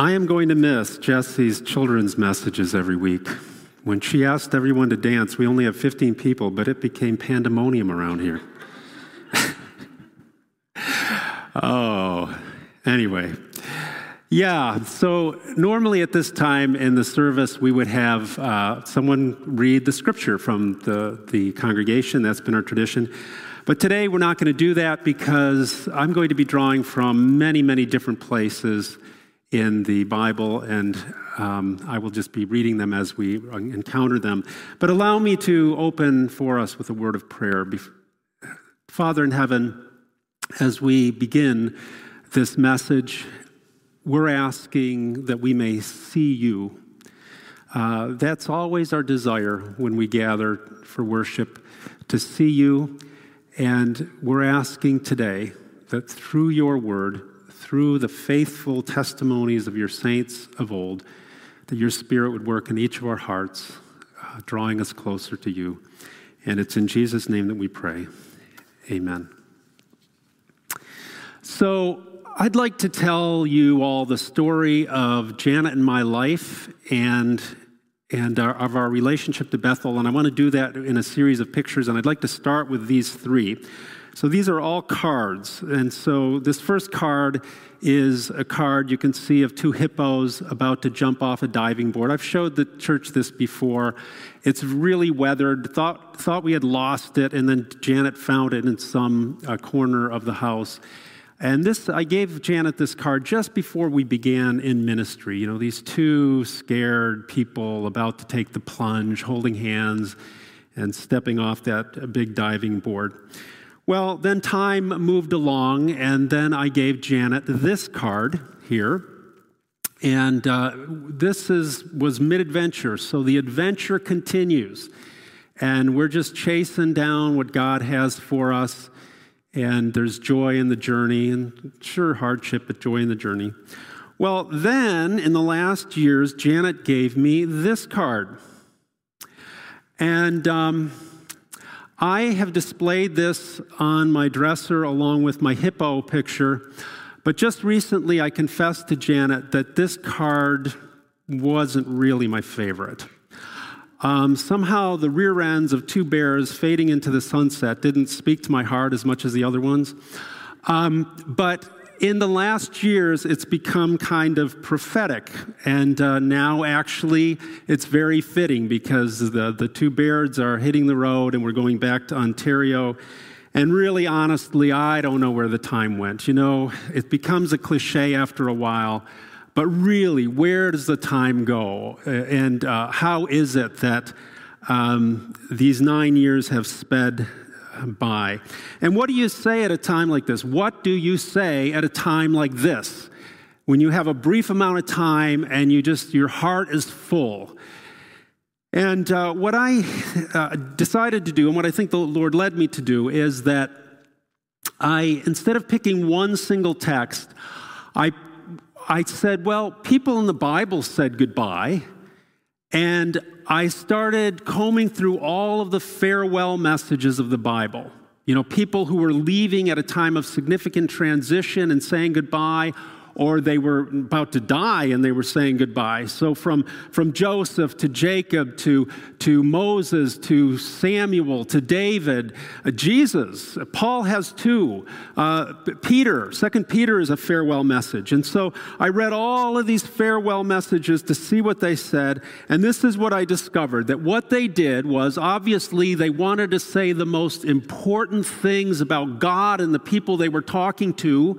I am going to miss Jesse's children's messages every week. When she asked everyone to dance, we only have 15 people, but it became pandemonium around here. oh, anyway. Yeah, so normally at this time in the service, we would have uh, someone read the scripture from the, the congregation. That's been our tradition. But today we're not going to do that because I'm going to be drawing from many, many different places in the Bible, and um, I will just be reading them as we encounter them. But allow me to open for us with a word of prayer. Father in heaven, as we begin this message we're asking that we may see you. Uh, that's always our desire when we gather for worship, to see you. And we're asking today that through your word, through the faithful testimonies of your saints of old, that your spirit would work in each of our hearts, uh, drawing us closer to you. And it's in Jesus' name that we pray. Amen. So, I'd like to tell you all the story of Janet and my life and, and our, of our relationship to Bethel, and I want to do that in a series of pictures, and I'd like to start with these three. So these are all cards, and so this first card is a card you can see of two hippos about to jump off a diving board. I've showed the church this before. It's really weathered. Thought, thought we had lost it, and then Janet found it in some uh, corner of the house. And this, I gave Janet this card just before we began in ministry. You know, these two scared people about to take the plunge, holding hands and stepping off that big diving board. Well, then time moved along, and then I gave Janet this card here. And uh, this is, was mid adventure, so the adventure continues. And we're just chasing down what God has for us and there's joy in the journey, and sure, hardship, but joy in the journey. Well, then in the last years, Janet gave me this card. And um, I have displayed this on my dresser along with my hippo picture. But just recently, I confessed to Janet that this card wasn't really my favorite. Um, somehow, the rear ends of two bears fading into the sunset didn't speak to my heart as much as the other ones. Um, but in the last years, it's become kind of prophetic. And uh, now, actually, it's very fitting because the, the two bears are hitting the road and we're going back to Ontario. And really, honestly, I don't know where the time went. You know, it becomes a cliche after a while. But really, where does the time go? And uh, how is it that um, these nine years have sped by? And what do you say at a time like this? What do you say at a time like this? When you have a brief amount of time and you just, your heart is full. And uh, what I uh, decided to do, and what I think the Lord led me to do, is that I, instead of picking one single text, I I said, well, people in the Bible said goodbye. And I started combing through all of the farewell messages of the Bible. You know, people who were leaving at a time of significant transition and saying goodbye, or they were about to die and they were saying goodbye. So from, from Joseph to Jacob to, to Moses to Samuel to David, uh, Jesus, Paul has two. Uh, Peter, Second Peter is a farewell message. And so I read all of these farewell messages to see what they said. And this is what I discovered that what they did was obviously they wanted to say the most important things about God and the people they were talking to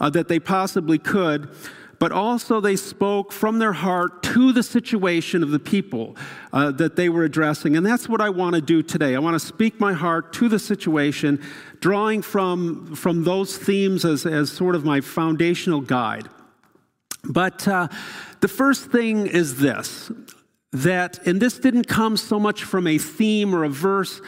uh, that they possibly could, but also they spoke from their heart to the situation of the people uh, that they were addressing. And that's what I want to do today. I want to speak my heart to the situation, drawing from, from those themes as, as sort of my foundational guide. But uh, the first thing is this that, and this didn't come so much from a theme or a verse,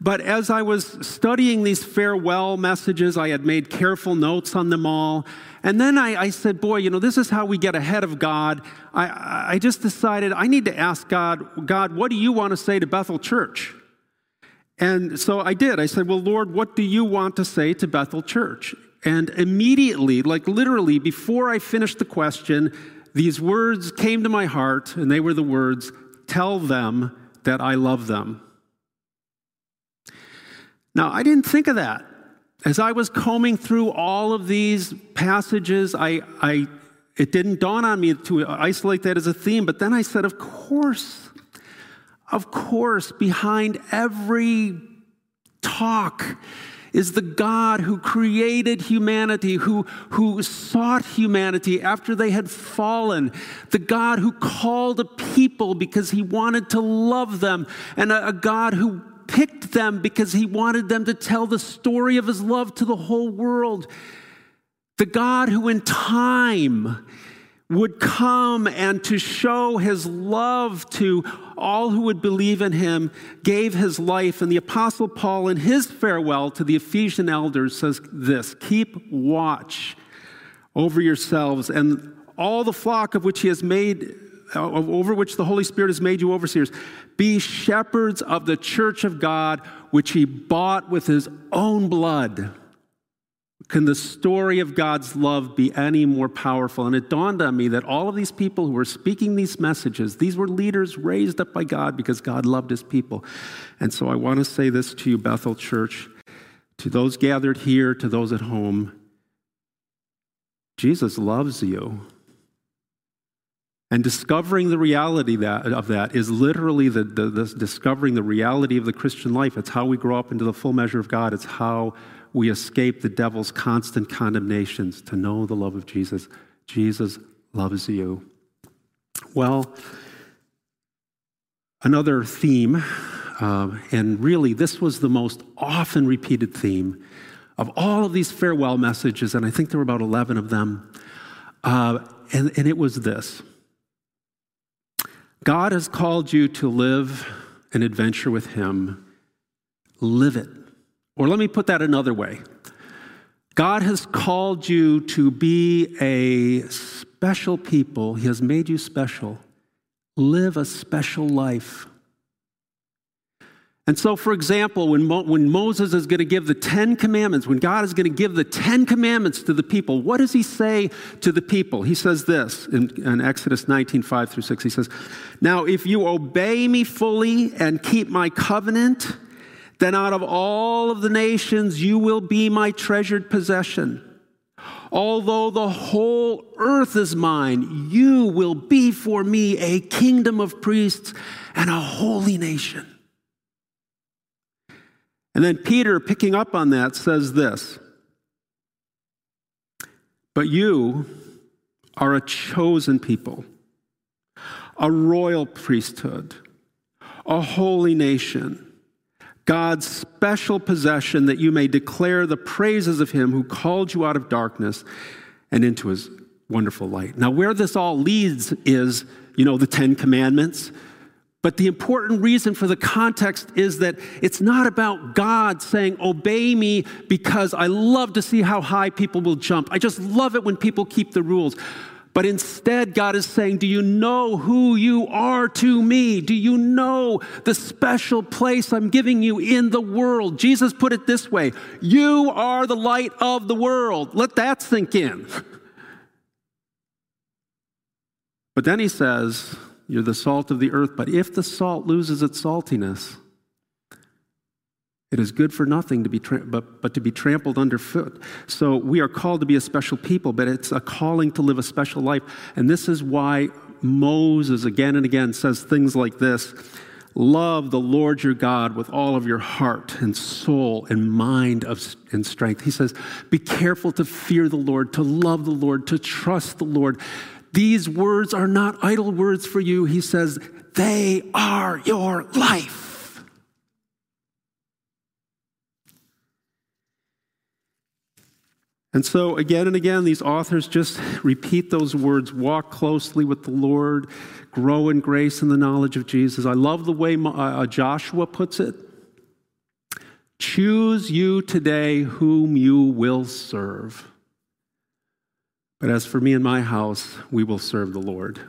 but as I was studying these farewell messages, I had made careful notes on them all. And then I, I, said, Boy, you know, this is how we get ahead of God. I, I just decided I need to ask God, God, what do you want to say to Bethel Church? And so I did. I said, Well, Lord, what do you want to say to Bethel Church? And immediately, like literally, before I finished the question, these words came to my heart, and they were the words Tell them that I love them. Now, I didn't think of that. As I was combing through all of these passages, I, I, it didn't dawn on me to isolate that as a theme, but then I said, Of course, of course, behind every talk is the God who created humanity, who, who sought humanity after they had fallen, the God who called a people because he wanted to love them, and a, a God who picked them because he wanted them to tell the story of his love to the whole world. The God who, in time, would come and to show his love to all who would believe in him, gave his life. And the Apostle Paul, in his farewell to the Ephesian elders, says this Keep watch over yourselves and all the flock of which he has made. Over which the Holy Spirit has made you overseers. Be shepherds of the church of God, which he bought with his own blood. Can the story of God's love be any more powerful? And it dawned on me that all of these people who were speaking these messages, these were leaders raised up by God because God loved his people. And so I want to say this to you, Bethel Church, to those gathered here, to those at home Jesus loves you. And discovering the reality that, of that is literally the, the, the discovering the reality of the Christian life. It's how we grow up into the full measure of God. It's how we escape the devil's constant condemnations to know the love of Jesus. Jesus loves you. Well, another theme, uh, and really this was the most often repeated theme of all of these farewell messages, and I think there were about 11 of them, uh, and, and it was this God has called you to live an adventure with Him. Live it. Or let me put that another way God has called you to be a special people, He has made you special. Live a special life. And so, for example, when, Mo- when Moses is going to give the Ten Commandments, when God is going to give the Ten Commandments to the people, what does he say to the people? He says this in, in Exodus 19, 5 through 6. He says, Now, if you obey me fully and keep my covenant, then out of all of the nations you will be my treasured possession. Although the whole earth is mine, you will be for me a kingdom of priests and a holy nation. And then Peter, picking up on that, says this But you are a chosen people, a royal priesthood, a holy nation God's special possession that you may declare the praises of him who called you out of darkness and into his wonderful light. Now, where this all leads is, you know, the Ten Commandments. But the important reason for the context is that it's not about God saying, Obey me because I love to see how high people will jump. I just love it when people keep the rules. But instead, God is saying, Do you know who you are to me? Do you know the special place I'm giving you in the world? Jesus put it this way You are the light of the world. Let that sink in. But then he says, You're the salt of the earth. But if the salt loses its saltiness, it is good for nothing to be tra- but, but to be trampled underfoot. So we are called to be a special people, but it's a calling to live a special life. And this is why Moses again and again says things like this Love the Lord your God with all of your heart and soul and mind of, and strength. He says, Be careful to fear the Lord, to love the Lord, to trust the Lord. These words are not idle words for you. He says, They are your life. And so, again and again, these authors just repeat those words walk closely with the Lord, grow in grace and the knowledge of Jesus. I love the way uh, Joshua puts it choose you today whom you will serve. But as for me and my house, we will serve the Lord.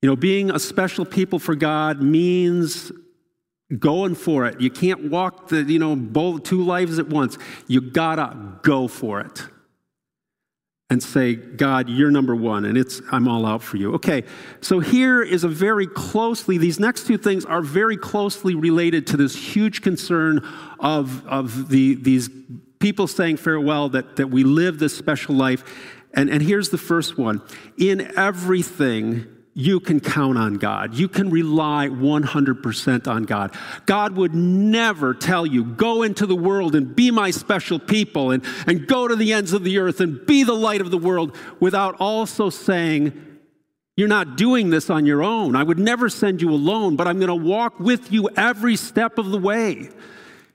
You know, being a special people for God means going for it. You can't walk the, you know, both two lives at once. You gotta go for it. and say, God, you're number one, and it's I'm all out for you. Okay, so here is a very closely, these next two things are very closely related to this huge concern of, of the, these people saying farewell, that, that we live this special life. And, and here's the first one in everything, you can count on God. You can rely 100% on God. God would never tell you, go into the world and be my special people and, and go to the ends of the earth and be the light of the world without also saying, you're not doing this on your own. I would never send you alone, but I'm going to walk with you every step of the way.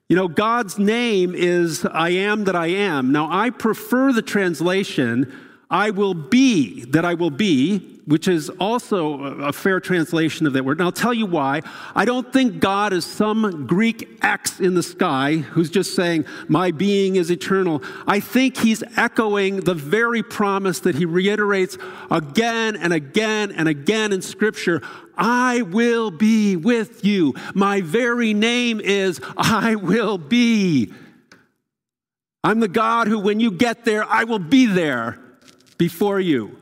You know, God's name is I am that I am. Now, I prefer the translation, I will be that I will be, which is also a fair translation of that word. And I'll tell you why. I don't think God is some Greek X in the sky who's just saying, My being is eternal. I think he's echoing the very promise that he reiterates again and again and again in Scripture I will be with you. My very name is I will be. I'm the God who, when you get there, I will be there before you.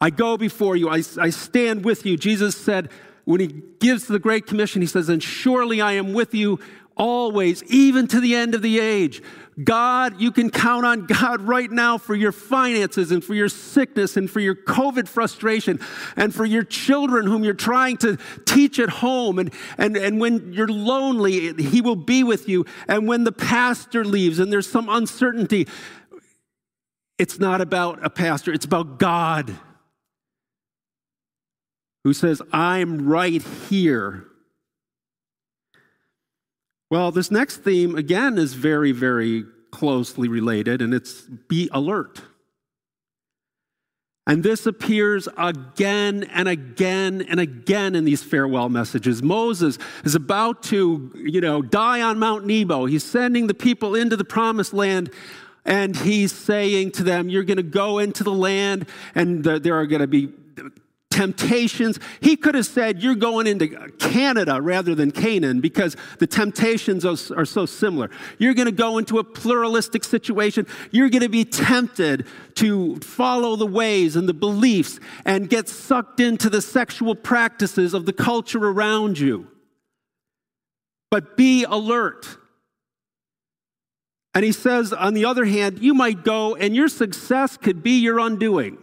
I go before you, I, I stand with you. Jesus said, when he gives the Great Commission, he says, And surely I am with you always, even to the end of the age. God, you can count on God right now for your finances and for your sickness and for your COVID frustration and for your children whom you're trying to teach at home. And, and, and when you're lonely, He will be with you. And when the pastor leaves and there's some uncertainty, it's not about a pastor, it's about God who says, I'm right here. Well, this next theme, again, is very, very closely related, and it's be alert. And this appears again and again and again in these farewell messages. Moses is about to, you know, die on Mount Nebo. He's sending the people into the promised land, and he's saying to them, You're going to go into the land, and there are going to be temptations. He could have said, You're going into Canada rather than Canaan because the temptations are, so similar. You're going to go into a pluralistic situation. You're going to be tempted to follow the ways and the beliefs and get sucked into the sexual practices of the culture around you. But be alert. And he says, on the other hand, you might go and your success could be your undoing.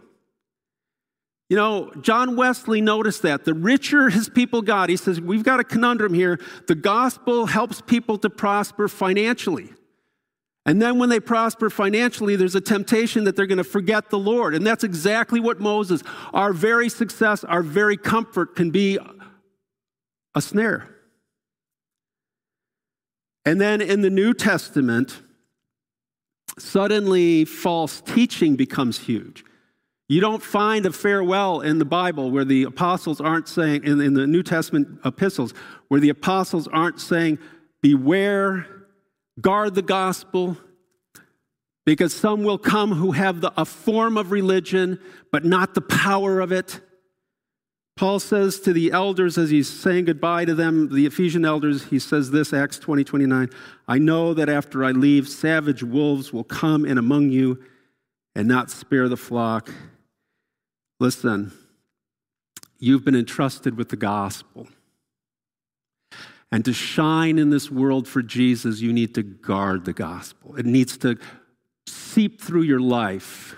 You know, John Wesley noticed that. The richer his people got, he says, we've got a conundrum here. The gospel helps people to prosper financially. And then when they prosper financially, there's a temptation that they're going to forget the Lord. And that's exactly what Moses, our very success, our very comfort can be a snare. And then in the New Testament, suddenly false teaching becomes huge. You don't find a farewell in the Bible where the apostles aren't saying, in, in the New Testament epistles, where the apostles aren't saying, Beware, guard the gospel, because some will come who have the, a form of religion, but not the power of it. Paul says to the elders as he's saying goodbye to them, the Ephesian elders, he says this, Acts 20 29, I know that after I leave, savage wolves will come in among you and not spare the flock. Listen, you've been entrusted with the gospel. And to shine in this world for Jesus, you need to guard the gospel. It needs to seep through your life,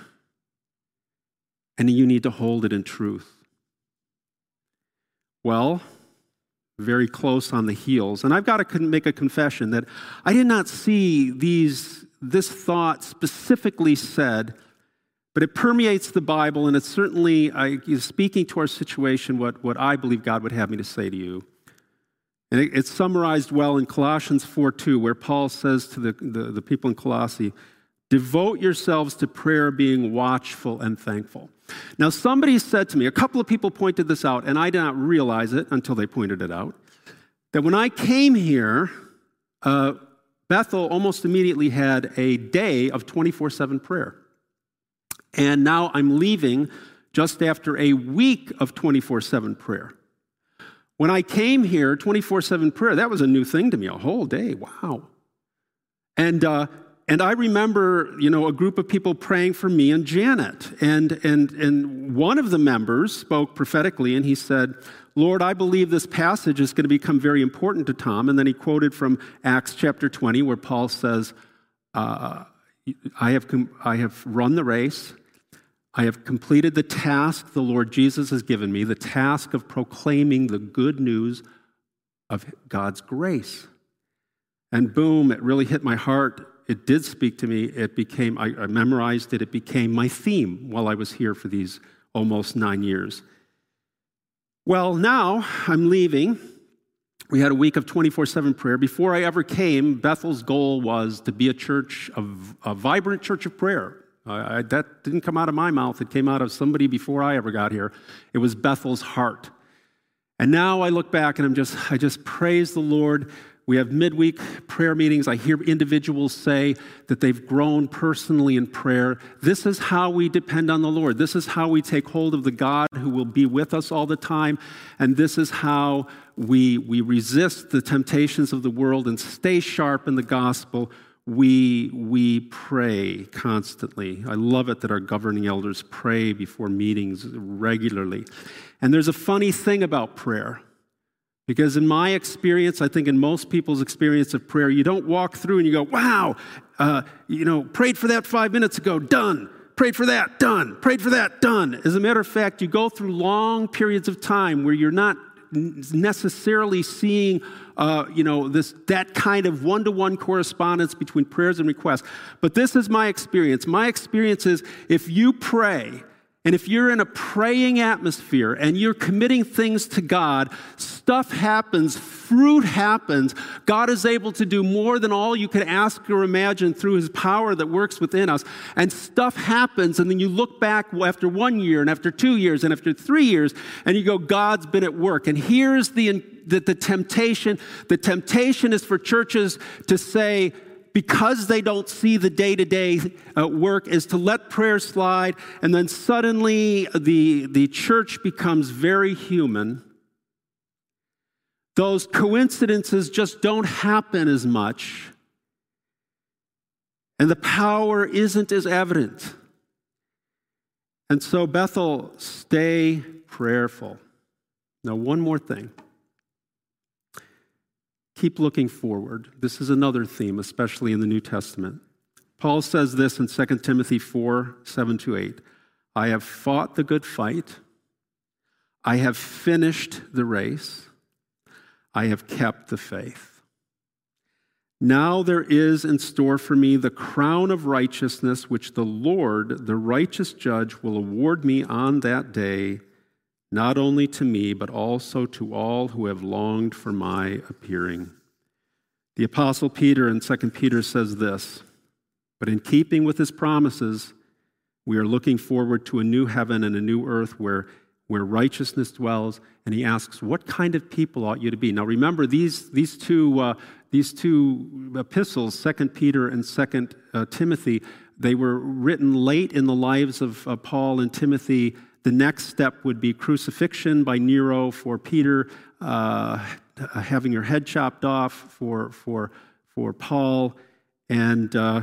and you need to hold it in truth. Well, very close on the heels. And I've got to make a confession that I did not see these, this thought specifically said but it permeates the Bible, and it's certainly I, speaking to our situation what, what I believe God would have me to say to you. And it, it's summarized well in Colossians 4 2, where Paul says to the, the, the people in Colossae, Devote yourselves to prayer, being watchful and thankful. Now, somebody said to me, a couple of people pointed this out, and I did not realize it until they pointed it out, that when I came here, uh, Bethel almost immediately had a day of 24 7 prayer. And now I'm leaving just after a week of 24 7 prayer. When I came here, 24 7 prayer, that was a new thing to me, a whole day. Wow. And, uh, and I remember, you know, a group of people praying for me and Janet. And, and, and one of the members spoke prophetically and he said, Lord, I believe this passage is going to become very important to Tom. And then he quoted from Acts chapter 20, where Paul says, uh, I, have com- I have run the race. I have completed the task the Lord Jesus has given me, the task of proclaiming the good news of God's grace. And boom, it really hit my heart it did speak to me. It became, I, I memorized it, it became my theme while I was here for these almost nine years. Well, now I'm leaving. We had a week of 24 7 prayer. Before I ever came, Bethel's goal was to be a church, of, a vibrant church of prayer. I, I, that didn't come out of my mouth, it came out of somebody before I ever got here. It was Bethel's heart. And now I look back and I'm just, I just praise the Lord we have midweek prayer meetings. I hear individuals say that they've grown personally in prayer. This is how we depend on the Lord. This is how we take hold of the God who will be with us all the time. And this is how we, we resist the temptations of the world and stay sharp in the gospel. We, we pray constantly. I love it that our governing elders pray before meetings regularly. And there's a funny thing about prayer. Because in my experience, I think in most people's experience of prayer, you don't walk through and you go, wow, uh, you know, prayed for that five minutes ago, done. Prayed for that, done. Prayed for that, done. As a matter of fact, you go through long periods of time where you're not necessarily seeing uh, you know this that kind of one-to-one correspondence between prayers and requests but this is my experience my experience is if you pray and if you're in a praying atmosphere and you're committing things to God, stuff happens, fruit happens. God is able to do more than all you could ask or imagine through his power that works within us. And stuff happens, and then you look back after one year, and after two years, and after three years, and you go, God's been at work. And here's the, the, the temptation the temptation is for churches to say, because they don't see the day to day work, is to let prayer slide, and then suddenly the, the church becomes very human. Those coincidences just don't happen as much, and the power isn't as evident. And so, Bethel, stay prayerful. Now, one more thing keep looking forward. This is another theme, especially in the New Testament. Paul says this in 2 Timothy 4 7 to 8. I have fought the good fight. I have finished the race. I have kept the faith. Now there is in store for me the crown of righteousness, which the Lord, the righteous judge, will award me on that day not only to me, but also to all who have longed for my appearing. The Apostle Peter in 2 Peter says this But in keeping with his promises, we are looking forward to a new heaven and a new earth where, where righteousness dwells. And he asks, What kind of people ought you to be? Now remember, these, these, two, uh, these two epistles, 2 Peter and 2 uh, Timothy, they were written late in the lives of uh, Paul and Timothy the next step would be crucifixion by Nero for Peter, uh, having your head chopped off for, for, for Paul. And, uh,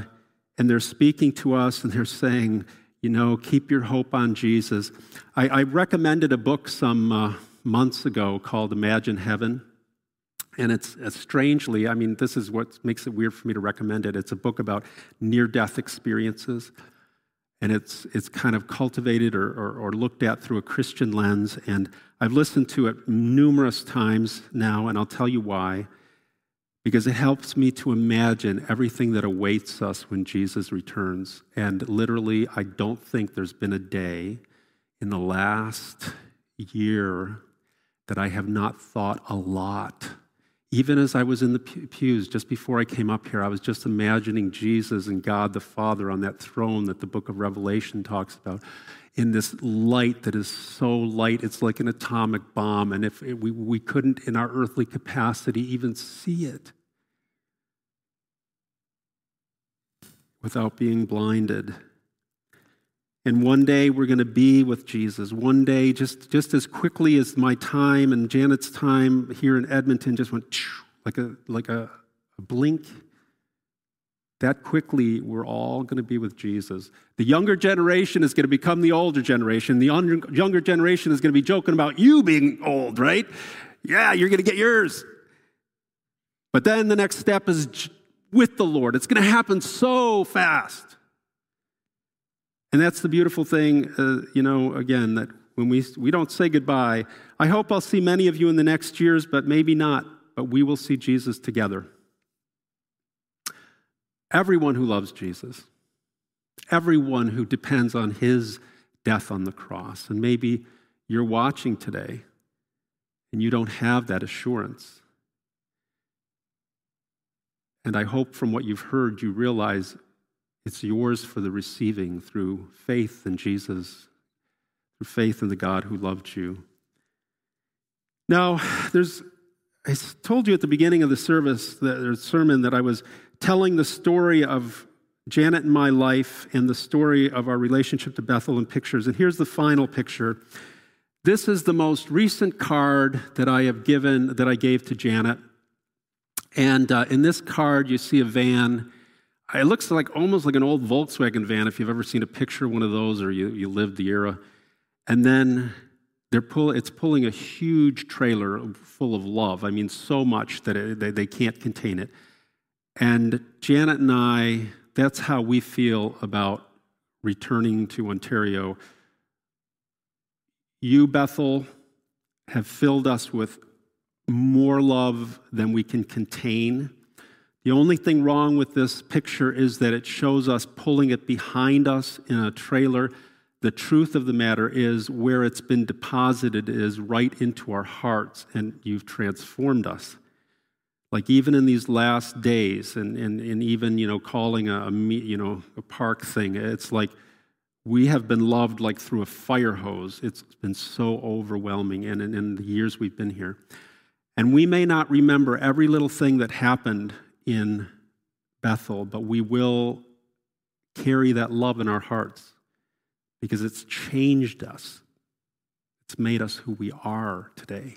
and they're speaking to us and they're saying, you know, keep your hope on Jesus. I, I recommended a book some uh, months ago called Imagine Heaven. And it's, it's, strangely, I mean, this is what makes it weird for me to recommend it. It's a book about near death experiences and it's, it's kind of cultivated or, or, or, looked at through a Christian lens. And I've listened to it numerous times now, and I'll tell you why. Because it helps me to imagine everything that awaits us when Jesus returns. And literally, I don't think there's been a day in the last year that I have not thought a lot even as I was in the pews just before I came up here, I was just imagining Jesus and God the Father on that throne that the book of Revelation talks about in this light that is so light, it's like an atomic bomb. And if we, we couldn't, in our earthly capacity, even see it without being blinded. And one day we're going to be with Jesus. One day, just, just as quickly as my time and Janet's time here in Edmonton just went like a, like a, a blink. that quickly we're all going to be with Jesus. The younger generation is going to become the older generation. The younger generation is going to be joking about you being old, right? Yeah, you're going to get yours. But then the next step is with the Lord. It's going to happen so fast. And that's the beautiful thing, uh, you know, again, that when we, we don't say goodbye, I hope I'll see many of you in the next years, but maybe not, but we will see Jesus together. Everyone who loves Jesus, everyone who depends on his death on the cross. And maybe you're watching today and you don't have that assurance. And I hope from what you've heard, you realize it's yours for the receiving through faith in Jesus, through faith in the God who loved you. Now, there's, I told you at the beginning of the service, the sermon, that I was telling the story of Janet and my life and the story of our relationship to Bethel in pictures. And here's the final picture. This is the most recent card that I have given, that I gave to Janet. And uh, in this card, you see a van. It looks like almost like an old Volkswagen van, if you've ever seen a picture of one of those or you, you lived the era. And then they're pull, it's pulling a huge trailer full of love. I mean, so much that it, they, they can't contain it. And Janet and I, that's how we feel about returning to Ontario. You, Bethel, have filled us with more love than we can contain. The only thing wrong with this picture is that it shows us pulling it behind us in a trailer. The truth of the matter is, where it's been deposited is right into our hearts, and you've transformed us. Like even in these last days, and, and, and even you know calling a, a you know a park thing, it's like we have been loved like through a fire hose. It's been so overwhelming, and in, in the years we've been here, and we may not remember every little thing that happened in Bethel, but we will carry that love in our hearts because it's changed us. It's made us who we are today,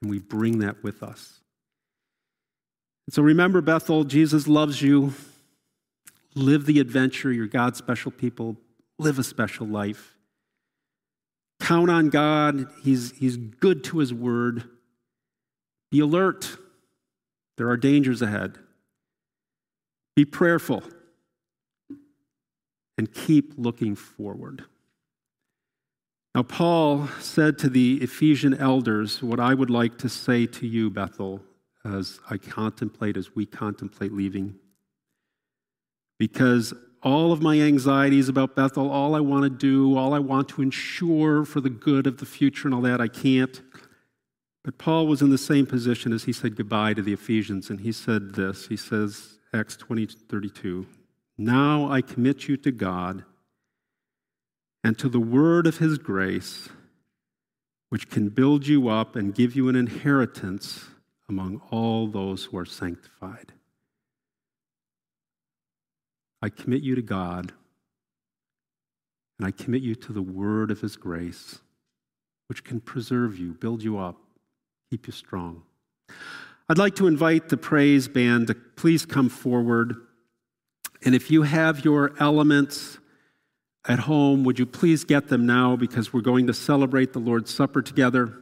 and we bring that with us. And so remember, Bethel, Jesus loves you. Live the adventure. You're God's special people. Live a special life. Count on God. He's, he's good to his word. Be alert. There are dangers ahead. Be prayerful. And keep looking forward. Now, Paul said to the Ephesian elders what I would like to say to you, Bethel, as I contemplate, as we contemplate leaving. Because all of my anxieties about Bethel, all I want to do, all I want to ensure for the good of the future and all that, I can't. But Paul was in the same position as he said goodbye to the Ephesians, and he said this. He says, Acts 20 32, Now I commit you to God and to the word of his grace, which can build you up and give you an inheritance among all those who are sanctified. I commit you to God, and I commit you to the word of his grace, which can preserve you, build you up, keep you strong. I'd like to invite the praise band to please come forward. And if you have your elements at home, would you please get them now because we're going to celebrate the Lord's Supper together.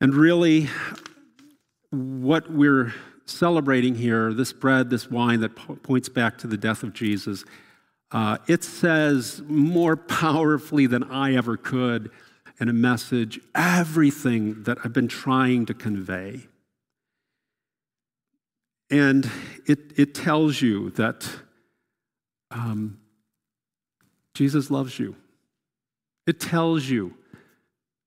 And really, what we're celebrating here, this bread, this wine that points back to the death of Jesus, uh, it says more powerfully than I ever could in a message everything that I've been trying to convey. And it, it tells you that um, Jesus loves you. It tells you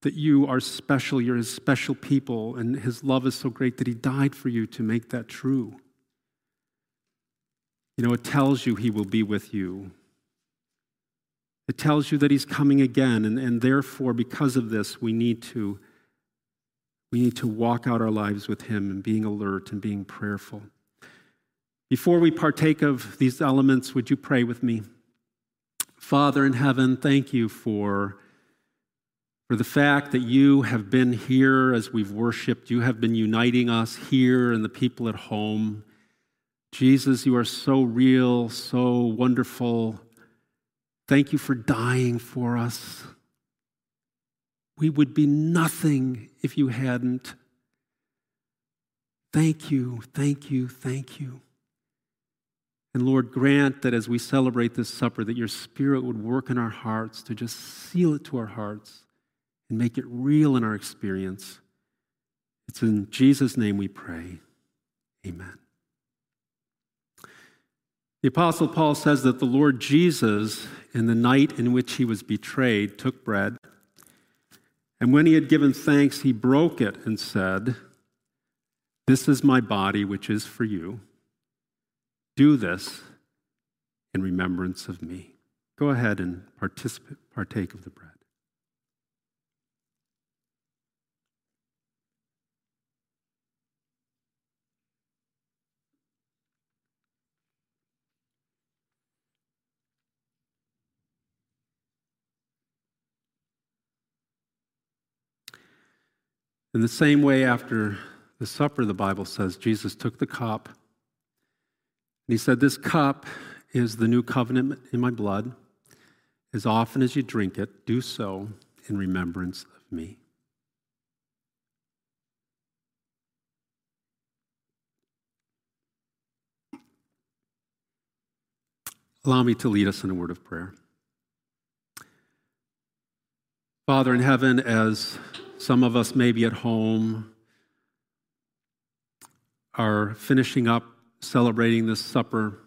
that you are special, you're his special people, and his love is so great that he died for you to make that true. You know, it tells you he will be with you. It tells you that he's coming again, and, and therefore, because of this, we need to we need to walk out our lives with him and being alert and being prayerful. Before we partake of these elements, would you pray with me? Father in heaven, thank you for for the fact that you have been here as we've worshiped. You have been uniting us here and the people at home. Jesus, you are so real, so wonderful. Thank you for dying for us. We would be nothing if you hadn't. Thank you, thank you, thank you. And Lord, grant that as we celebrate this supper, that your Spirit would work in our hearts to just seal it to our hearts and make it real in our experience. It's in Jesus' name we pray. Amen. The Apostle Paul says that the Lord Jesus, in the night in which he was betrayed, took bread. And when he had given thanks, he broke it and said, This is my body, which is for you. Do this in remembrance of me. Go ahead and participate, partake of the bread. In the same way, after the supper, the Bible says, Jesus took the cup and he said, This cup is the new covenant in my blood. As often as you drink it, do so in remembrance of me. Allow me to lead us in a word of prayer. Father in heaven, as some of us, maybe at home, are finishing up celebrating this supper.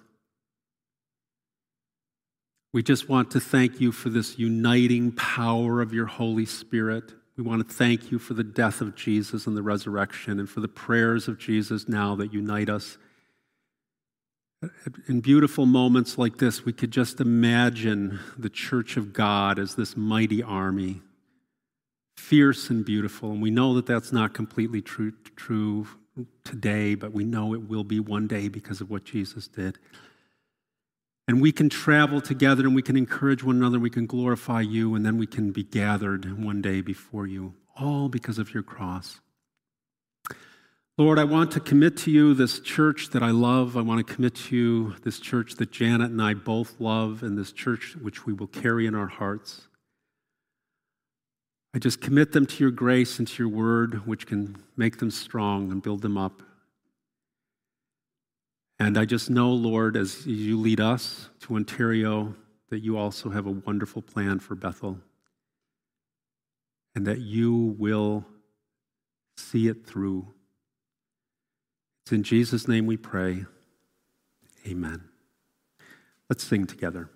We just want to thank you for this uniting power of your Holy Spirit. We want to thank you for the death of Jesus and the resurrection and for the prayers of Jesus now that unite us. In beautiful moments like this, we could just imagine the church of God as this mighty army fierce and beautiful. And we know that that's not completely true, true today, but we know it will be one day because of what Jesus did. And we can travel together and we can encourage one another, we can glorify you, and then we can be gathered one day before you, all because of your cross. Lord, I want to commit to you this church that I love. I want to commit to you this church that Janet and I both love, and this church which we will carry in our hearts. I just commit them to your grace and to your word, which can make them strong and build them up. And I just know, Lord, as you lead us to Ontario, that you also have a wonderful plan for Bethel and that you will see it through. It's in Jesus' name we pray. Amen. Let's sing together.